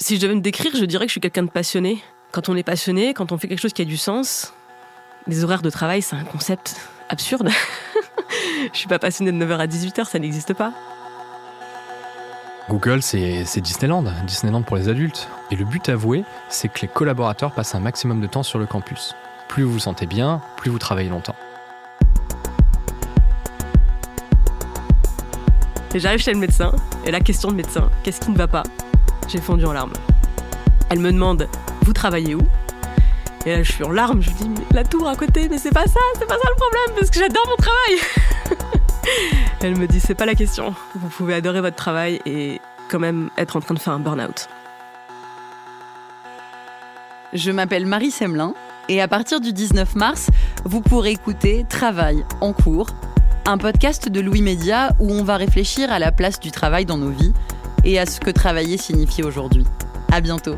Si je devais me décrire, je dirais que je suis quelqu'un de passionné. Quand on est passionné, quand on fait quelque chose qui a du sens, les horaires de travail, c'est un concept absurde. je suis pas passionné de 9h à 18h, ça n'existe pas. Google, c'est Disneyland, Disneyland pour les adultes. Et le but avoué, c'est que les collaborateurs passent un maximum de temps sur le campus. Plus vous vous sentez bien, plus vous travaillez longtemps. Et j'arrive chez le médecin, et la question de médecin, qu'est-ce qui ne va pas? J'ai fondu en larmes. Elle me demande, vous travaillez où? Et là, je suis en larmes, je lui dis, la tour à côté, mais c'est pas ça, c'est pas ça le problème, parce que j'adore mon travail Elle me dit, c'est pas la question. Vous pouvez adorer votre travail et quand même être en train de faire un burn-out. Je m'appelle Marie Semelin et à partir du 19 mars, vous pourrez écouter Travail en cours, un podcast de Louis Média où on va réfléchir à la place du travail dans nos vies et à ce que travailler signifie aujourd'hui. À bientôt.